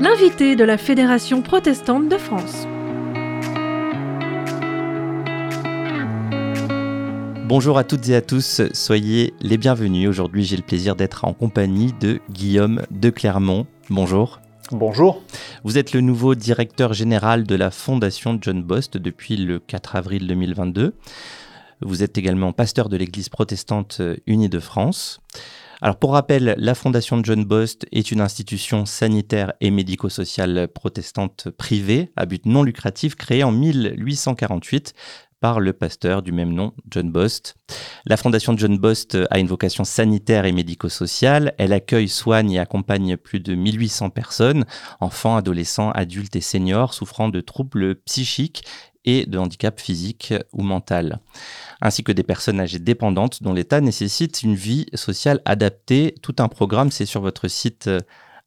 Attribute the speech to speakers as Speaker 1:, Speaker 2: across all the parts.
Speaker 1: L'invité de la Fédération protestante de France.
Speaker 2: Bonjour à toutes et à tous, soyez les bienvenus. Aujourd'hui, j'ai le plaisir d'être en compagnie de Guillaume de Clermont. Bonjour.
Speaker 3: Bonjour.
Speaker 2: Vous êtes le nouveau directeur général de la Fondation John Bost depuis le 4 avril 2022. Vous êtes également pasteur de l'Église protestante unie de France. Alors pour rappel, la Fondation John Bost est une institution sanitaire et médico-sociale protestante privée à but non lucratif créée en 1848 par le pasteur du même nom, John Bost. La fondation John Bost a une vocation sanitaire et médico-sociale. Elle accueille, soigne et accompagne plus de 1800 personnes, enfants, adolescents, adultes et seniors souffrant de troubles psychiques et de handicap physique ou mental, ainsi que des personnes âgées dépendantes dont l'état nécessite une vie sociale adaptée. Tout un programme, c'est sur votre site euh,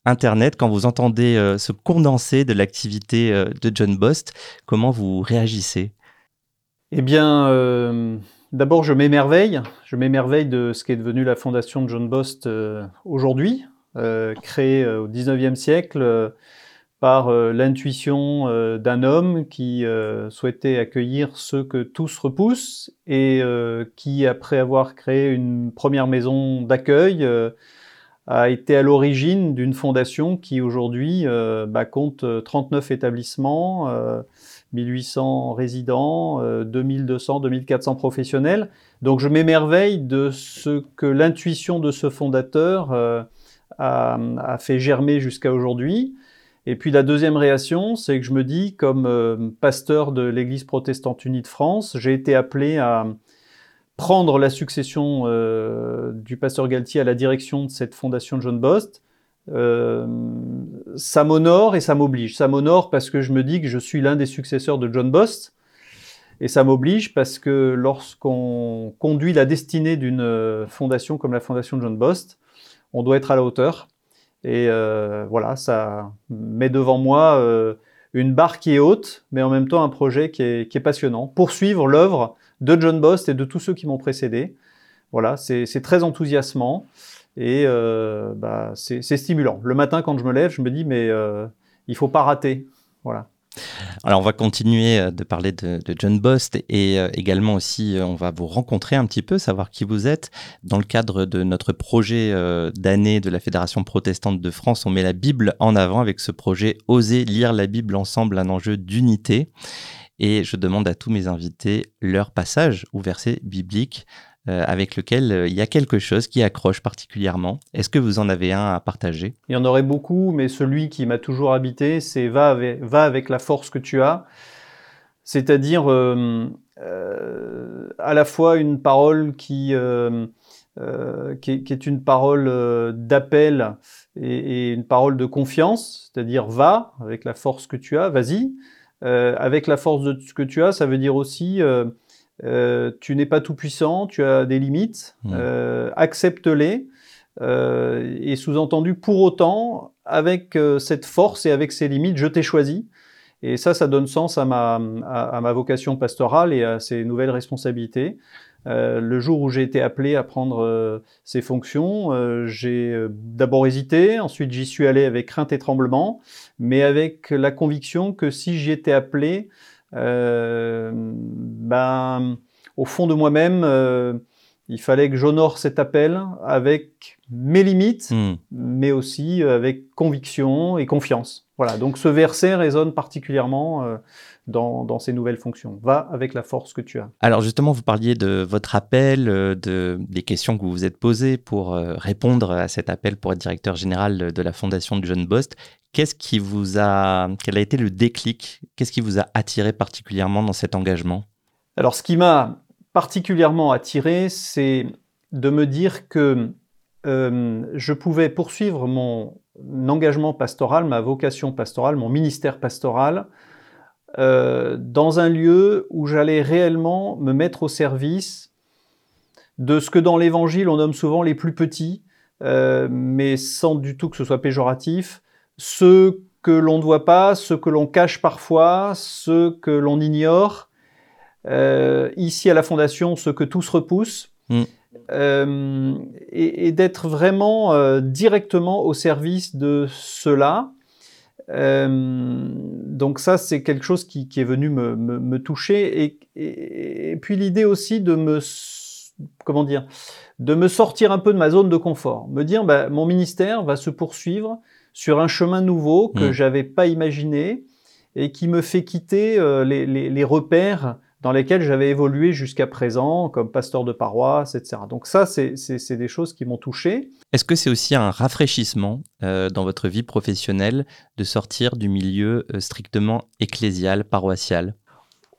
Speaker 2: internet. Quand vous entendez euh, ce condensé de l'activité euh, de John Bost, comment vous réagissez?
Speaker 3: Eh bien, euh, d'abord, je m'émerveille. Je m'émerveille de ce qui est devenu la fondation de John Bost aujourd'hui, créée au XIXe siècle par l'intuition d'un homme qui souhaitait accueillir ceux que tous repoussent et qui, après avoir créé une première maison d'accueil, a été à l'origine d'une fondation qui aujourd'hui bah, compte 39 établissements 1800 résidents, 2200, euh, 2400 professionnels. Donc je m'émerveille de ce que l'intuition de ce fondateur euh, a, fait germer jusqu'à aujourd'hui. Et puis la deuxième réaction, c'est que je me dis, comme euh, pasteur de l'Église protestante unie de France, j'ai été appelé à prendre la succession du pasteur Galtier à la direction de cette fondation John Bost. Euh, ça m'honore et ça m'oblige. Ça m'honore parce que je me dis que je suis l'un des successeurs de John Bost. Et ça m'oblige parce que lorsqu'on conduit la destinée d'une euh, fondation comme la fondation John Bost, on doit être à la hauteur. Et euh, voilà, ça met devant moi une barre qui est haute, mais en même temps un projet qui est, qui est passionnant. Poursuivre l'œuvre de John Bost et de tous ceux qui m'ont précédé. Voilà, c'est très enthousiasmant. Et euh, bah, c'est stimulant. Le matin, quand je me lève, je me dis, mais euh, il faut pas rater. Voilà.
Speaker 2: Alors on va continuer euh, de parler de, John Bost et également aussi on va vous rencontrer un petit peu, savoir qui vous êtes. Dans le cadre de notre projet d'année de la Fédération protestante de France, on met la Bible en avant avec ce projet Oser lire la Bible ensemble, un enjeu d'unité. Et je demande à tous mes invités leur passage ou verset biblique euh, avec lequel euh, il y a quelque chose qui accroche particulièrement. Est-ce que vous en avez un à partager?
Speaker 3: Il y en aurait beaucoup, mais celui qui m'a toujours habité, c'est va avec, la force que tu as. C'est-à-dire euh, à la fois une parole qui, est, une parole d'appel et, une parole de confiance, c'est-à-dire va avec la force que tu as, vas-y. avec la force de ce que tu as, ça veut dire aussi euh, tu n'es pas tout puissant, tu as des limites, mmh. euh, accepte-les. Euh, et sous-entendu, pour autant, avec cette force et avec ces limites, je t'ai choisi. Et ça, ça donne sens à ma, à, ma vocation pastorale et à ces nouvelles responsabilités. le jour où j'ai été appelé à prendre ces fonctions, j'ai d'abord hésité, ensuite j'y suis allé avec crainte et tremblement, mais avec la conviction que si j'y étais appelé, euh, ben, au fond de moi-même, euh, il fallait que j'honore cet appel avec mes limites, hmm. mais aussi avec conviction et confiance. Voilà, donc ce verset résonne particulièrement euh, dans, ces nouvelles fonctions. Va avec la force que tu as.
Speaker 2: Alors justement, vous parliez de votre appel, de, des questions que vous vous êtes posées pour répondre à cet appel pour être directeur général de la fondation de John Bost. Qu'est-ce qui vous a, quel a été le déclic? Qu'est-ce qui vous a attiré particulièrement dans cet engagement?
Speaker 3: Alors, ce qui m'a particulièrement attiré, c'est de me dire que euh, je pouvais poursuivre mon engagement pastoral, ma vocation pastorale, mon ministère pastoral, euh, dans un lieu où j'allais réellement me mettre au service de ce que dans l'Évangile on nomme souvent les plus petits, euh, mais sans du tout que ce soit péjoratif, ceux que l'on ne voit pas, ceux que l'on cache parfois, ceux que l'on ignore. Euh, ici à la Fondation, ceux que tous repoussent. Mm. Euh, et, d'être vraiment euh, directement au service de cela. donc ça, c'est quelque chose qui, est venu me, toucher. Et, et puis l'idée aussi de me, comment dire, de me sortir un peu de ma zone de confort, me dire, bah, mon ministère va se poursuivre sur un chemin nouveau que je mmh. j'avais pas imaginé et qui me fait quitter les, repères dans lesquels j'avais évolué jusqu'à présent, comme pasteur de paroisse, etc. Donc ça, c'est des choses qui m'ont touché.
Speaker 2: Est-ce que c'est aussi un rafraîchissement euh, dans votre vie professionnelle de sortir du milieu euh, strictement ecclésial, paroissial?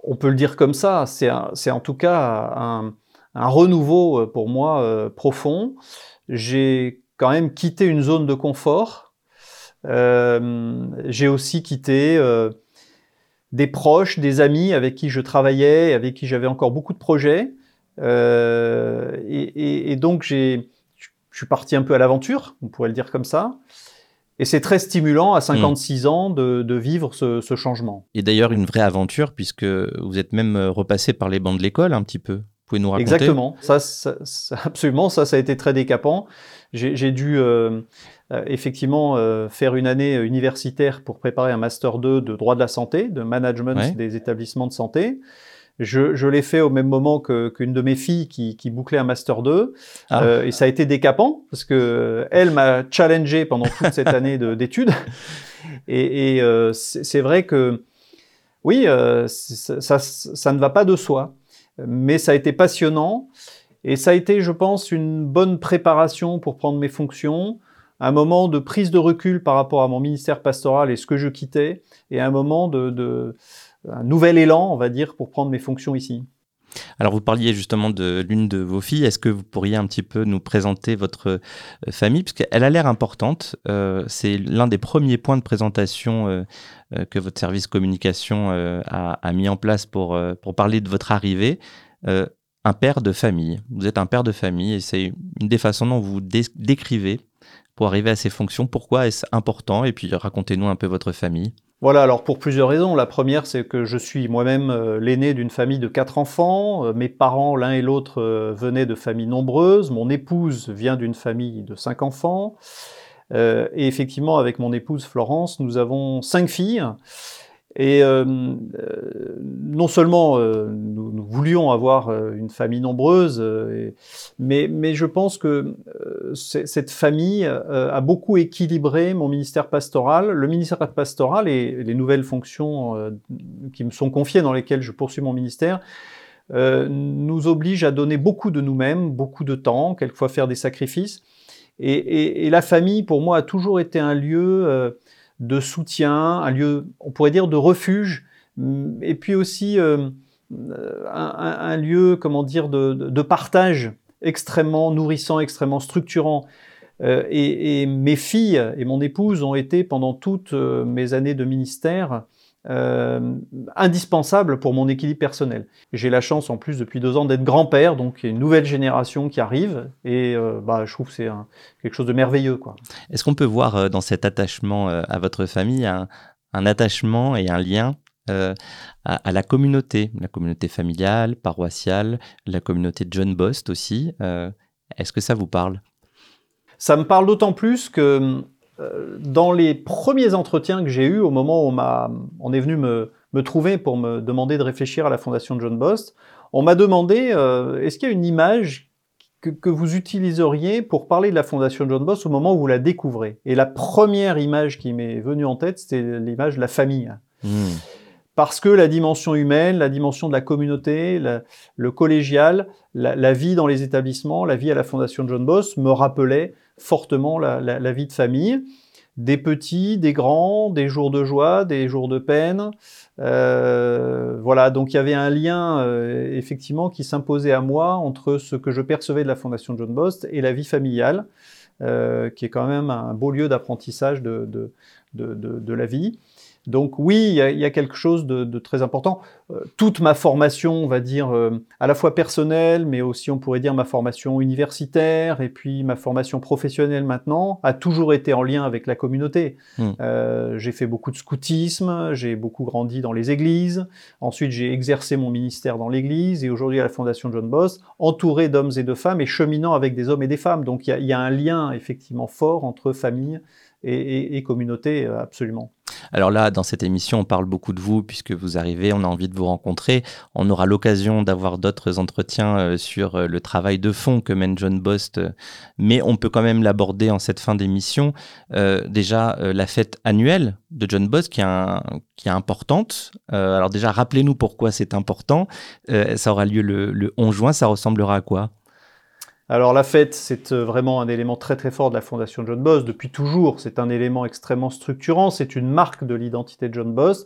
Speaker 3: On peut le dire comme ça. C'est en tout cas un, un renouveau pour moi profond. J'ai quand même quitté une zone de confort euh, j'ai aussi quitté euh, des proches, des amis avec qui je travaillais, avec qui j'avais encore beaucoup de projets. Euh, et, donc, je suis parti un peu à l'aventure, on pourrait le dire comme ça. Et c'est très stimulant à 56 hmm. ans de, vivre ce, changement.
Speaker 2: Et d'ailleurs, une vraie aventure, puisque vous êtes même repassé par les bancs de l'école un petit peu. Vous pouvez nous raconter?
Speaker 3: Exactement. Ça, absolument, ça, ça a été très décapant. J'ai dû euh, effectivement euh, faire une année universitaire pour préparer un master 2 de droit de la santé, de management des établissements de santé. Je, je l'ai fait au même moment qu'une de mes filles qui, qui, bouclait un master 2 ah. euh, et ça a été décapant parce que elle m'a challengé pendant toute cette année d'études et, et euh, c'est vrai que oui ça, ça, ça, ne va pas de soi mais ça a été passionnant. Et ça a été je pense une bonne préparation pour prendre mes fonctions. Un moment de prise de recul par rapport à mon ministère pastoral et ce que je quittais, et un moment de, un nouvel élan, on va dire, pour prendre mes fonctions ici.
Speaker 2: Alors vous parliez justement de l'une de vos filles. Est-ce que vous pourriez un petit peu nous présenter votre euh, famille? Puisqu'elle a l'air importante. Euh, c'est l'un des premiers points de présentation euh, que votre service communication a, mis en place pour, pour parler de votre arrivée. un père de famille. Vous êtes un père de famille et c'est une des façons dont vous décrivez pour arriver à ces fonctions Pourquoi est-ce important? Et puis racontez-nous un peu votre famille.
Speaker 3: Voilà, alors pour plusieurs raisons. La première, c'est que je suis moi-même euh, l'aîné d'une famille de quatre enfants. Euh, mes parents, l'un et l'autre, euh, venaient de familles nombreuses. Mon épouse vient d'une famille de cinq enfants. et effectivement, avec mon épouse Florence, nous avons cinq filles. Et euh, euh, non seulement euh, nous, nous, voulions avoir une famille nombreuse, mais, mais, je pense que cette famille a beaucoup équilibré mon ministère pastoral. Le ministère pastoral et les nouvelles fonctions qui me sont confiées dans lesquelles je poursuis mon ministère nous obligent à donner beaucoup de nous-mêmes, beaucoup de temps, quelquefois faire des sacrifices. Et, et, et, la famille, pour moi, a toujours été un lieu de soutien, un lieu, on pourrait dire, de refuge, mm, et puis aussi euh, un, lieu, comment dire, de, partage extrêmement nourrissant, extrêmement structurant. Euh, et, mes filles et mon épouse ont été pendant toutes euh, mes années de ministère euh, indispensable pour mon équilibre personnel. J'ai la chance en plus depuis deux ans d'être grand-père, donc il y a une nouvelle génération qui arrive et euh, bah, je trouve que c'est quelque chose de merveilleux. Quoi.
Speaker 2: Est-ce qu'on peut voir euh, dans cet attachement à votre famille un, attachement et un lien à, la communauté, la communauté familiale, paroissiale, la communauté de John Bost aussi Est-ce que ça vous parle?
Speaker 3: Ça me parle d'autant plus que dans les premiers entretiens que j'ai eus au moment où on, est venu me, trouver pour me demander de réfléchir à la fondation de John Bost, on m'a demandé euh, est-ce qu'il y a une image que, vous utiliseriez pour parler de la fondation de John Bost au moment où vous la découvrez? Et la première image qui m'est venue en tête, c'était l'image de la famille. Hmm. Parce que la dimension humaine, la dimension de la communauté, le collégial, la, la, vie dans les établissements, la vie à la fondation de John Bost me rappelait fortement la, vie de famille. Des petits, des grands, des jours de joie, des jours de peine. Euh, voilà, donc il y avait un lien euh, effectivement qui s'imposait à moi entre ce que je percevais de la Fondation John Bost et la vie familiale, euh, qui est quand même un beau lieu d'apprentissage de, de, la vie. Donc oui, il y, a, quelque chose de, très important. Euh, toute ma formation, on va dire, euh, à la fois personnelle, mais aussi on pourrait dire ma formation universitaire et puis ma formation professionnelle maintenant, a toujours été en lien avec la communauté. Hmm. Euh, j'ai fait beaucoup de scoutisme, j'ai beaucoup grandi dans les églises. Ensuite, j'ai exercé mon ministère dans l'église et aujourd'hui à la Fondation John Boss, entouré d'hommes et de femmes et cheminant avec des hommes et des femmes. Donc il y, a, un lien effectivement fort entre famille et communauté, absolument.
Speaker 2: Alors là, dans cette émission, on parle beaucoup de vous puisque vous arrivez, on a envie de vous rencontrer. On aura l'occasion d'avoir d'autres entretiens euh, sur euh, le travail de fond que mène John Bost, euh, mais on peut quand même l'aborder en cette fin d'émission. déjà, la fête annuelle de John Bost qui est, importante. alors déjà, rappelez-nous pourquoi c'est important. ça aura lieu le, le 11 juin, ça ressemblera à quoi?
Speaker 3: Alors la fête, c'est euh, vraiment un élément très très fort de la Fondation John Boss depuis toujours. C'est un élément extrêmement structurant. C'est une marque de l'identité de John Boss.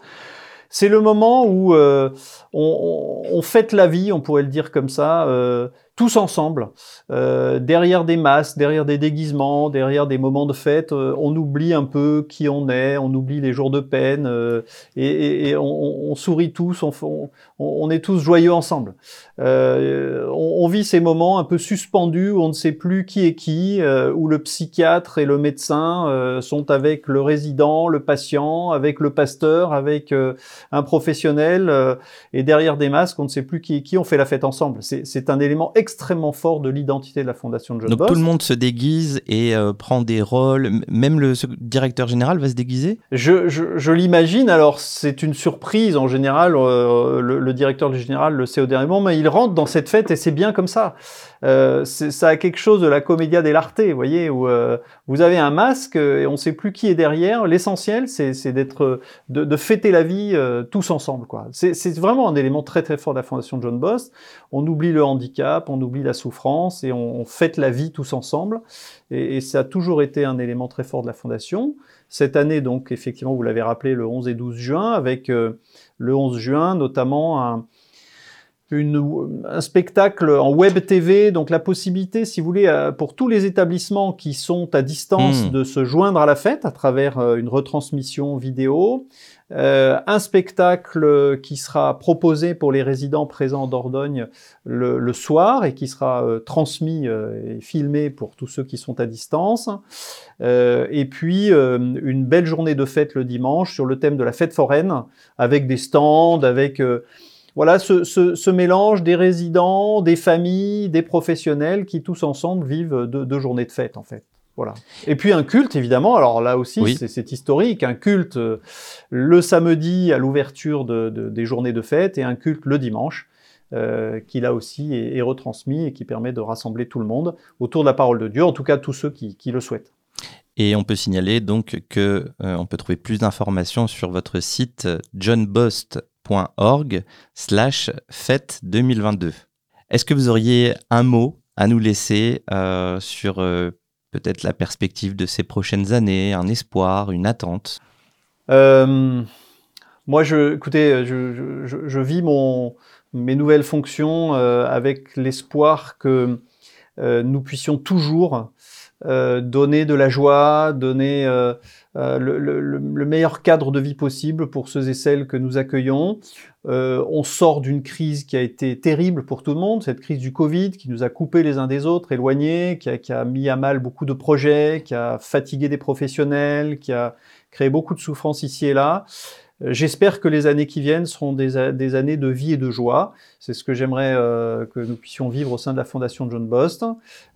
Speaker 3: C'est le moment où euh, on, fête la vie, on pourrait le dire comme ça, euh, tous ensemble, euh, derrière des masques, derrière des déguisements, derrière des moments de fête, euh, on oublie un peu qui on est, on oublie les jours de peine, euh, et, et, on, on, sourit tous, on, on, est tous joyeux ensemble. Euh, on, vit ces moments un peu suspendus où on ne sait plus qui est qui, où le psychiatre et le médecin sont avec le résident, le patient, avec le pasteur, avec un professionnel, et derrière des masques, on ne sait plus qui est qui, on fait la fête ensemble. C'est un élément extrêmement fort de l'identité de la fondation de John
Speaker 2: Donc tout le monde se déguise et euh, prend des rôles. Même le directeur général va se déguiser?
Speaker 3: Je, je, l'imagine. Alors c'est une surprise en général. Euh, le, directeur général le sait au dernier moment, mais il rentre dans cette fête et c'est bien comme ça. Euh, ça a quelque chose de la comédia dell'arte, vous voyez, où vous avez un masque et on ne sait plus qui est derrière. L'essentiel, c'est d'être, de, de, fêter la vie tous ensemble. quoi. C'est vraiment un élément très très fort de la fondation John Bost. On oublie le handicap, on oublie la souffrance et on, fête la vie tous ensemble. Et, ça a toujours été un élément très fort de la Fondation. Cette année, donc, effectivement, vous l'avez rappelé, le 11 et 12 juin, avec euh, le 11 juin, notamment un, un spectacle en web TV, donc la possibilité, si vous voulez, euh, pour tous les établissements qui sont à distance, hmm. de se joindre à la fête à travers euh, une retransmission vidéo. Euh, un spectacle qui sera proposé pour les résidents présents en Dordogne le, soir et qui sera euh, transmis euh, et filmé pour tous ceux qui sont à distance. et puis une belle journée de fête le dimanche sur le thème de la fête foraine avec des stands, avec voilà ce, ce, mélange des résidents, des familles, des professionnels qui tous ensemble vivent deux journées de fête en fait. Voilà. Et puis un culte, évidemment. Alors là aussi, c'est historique. Un culte euh, le samedi à l'ouverture de, des journées de fête et un culte le dimanche, euh, qui là aussi est, retransmis et qui permet de rassembler tout le monde autour de la parole de Dieu, en tout cas tous ceux qui, le souhaitent.
Speaker 2: Et on peut signaler donc que euh, on peut trouver plus d'informations sur votre site johnbost.org slash fête 2022. Est-ce que vous auriez un mot à nous laisser sur peut-être la perspective de ces prochaines années, un espoir, une attente?
Speaker 3: Euh, Moi, je, écoutez, je, vis mon, mes nouvelles fonctions euh, avec l'espoir que euh, nous puissions toujours donner de la joie, donner le, le, meilleur cadre de vie possible pour ceux et celles que nous accueillons. Euh, on sort d'une crise qui a été terrible pour tout le monde, cette crise du Covid qui nous a coupés les uns des autres, éloignés, qui a, qui a mis à mal beaucoup de projets, qui a fatigué des professionnels, qui a créé beaucoup de souffrances ici et là. Euh, j'espère que les années qui viennent seront des, années de vie et de joie. C'est ce que j'aimerais euh, que nous puissions vivre au sein de la Fondation John Bost.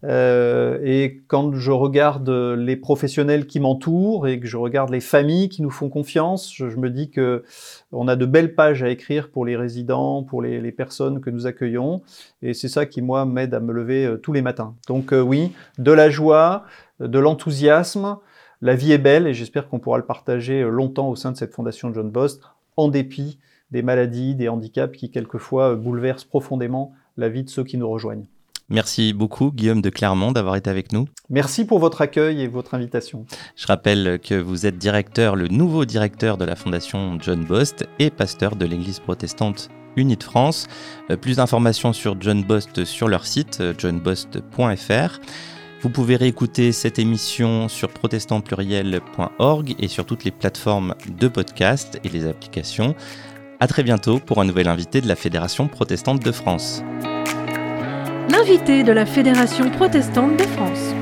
Speaker 3: Euh, et quand je regarde les professionnels qui m'entourent et que je regarde les familles qui nous font confiance, je, me dis que on a de belles pages à écrire pour les résidents, pour les, les personnes que nous accueillons. Et c'est ça qui, moi, m'aide à me lever tous les matins. Donc oui, de la joie, de l'enthousiasme, la vie est belle et j'espère qu'on pourra le partager euh, longtemps au sein de cette fondation John Bost, en dépit des maladies, des handicaps qui quelquefois euh, bouleversent profondément la vie de ceux qui nous rejoignent.
Speaker 2: Merci beaucoup Guillaume de Clermont d'avoir été avec nous.
Speaker 3: Merci pour votre accueil et votre invitation.
Speaker 2: Je rappelle que vous êtes directeur, le nouveau directeur de la fondation John Bost et pasteur de l'église protestante Unie de France. Euh, plus d'informations sur John Bost sur leur site johnbost.fr. Vous pouvez réécouter cette émission sur protestantpluriel.org et sur toutes les plateformes de podcast et les applications. À très bientôt pour un nouvel invité de la Fédération protestante de France.
Speaker 1: L'invité de la Fédération protestante de France.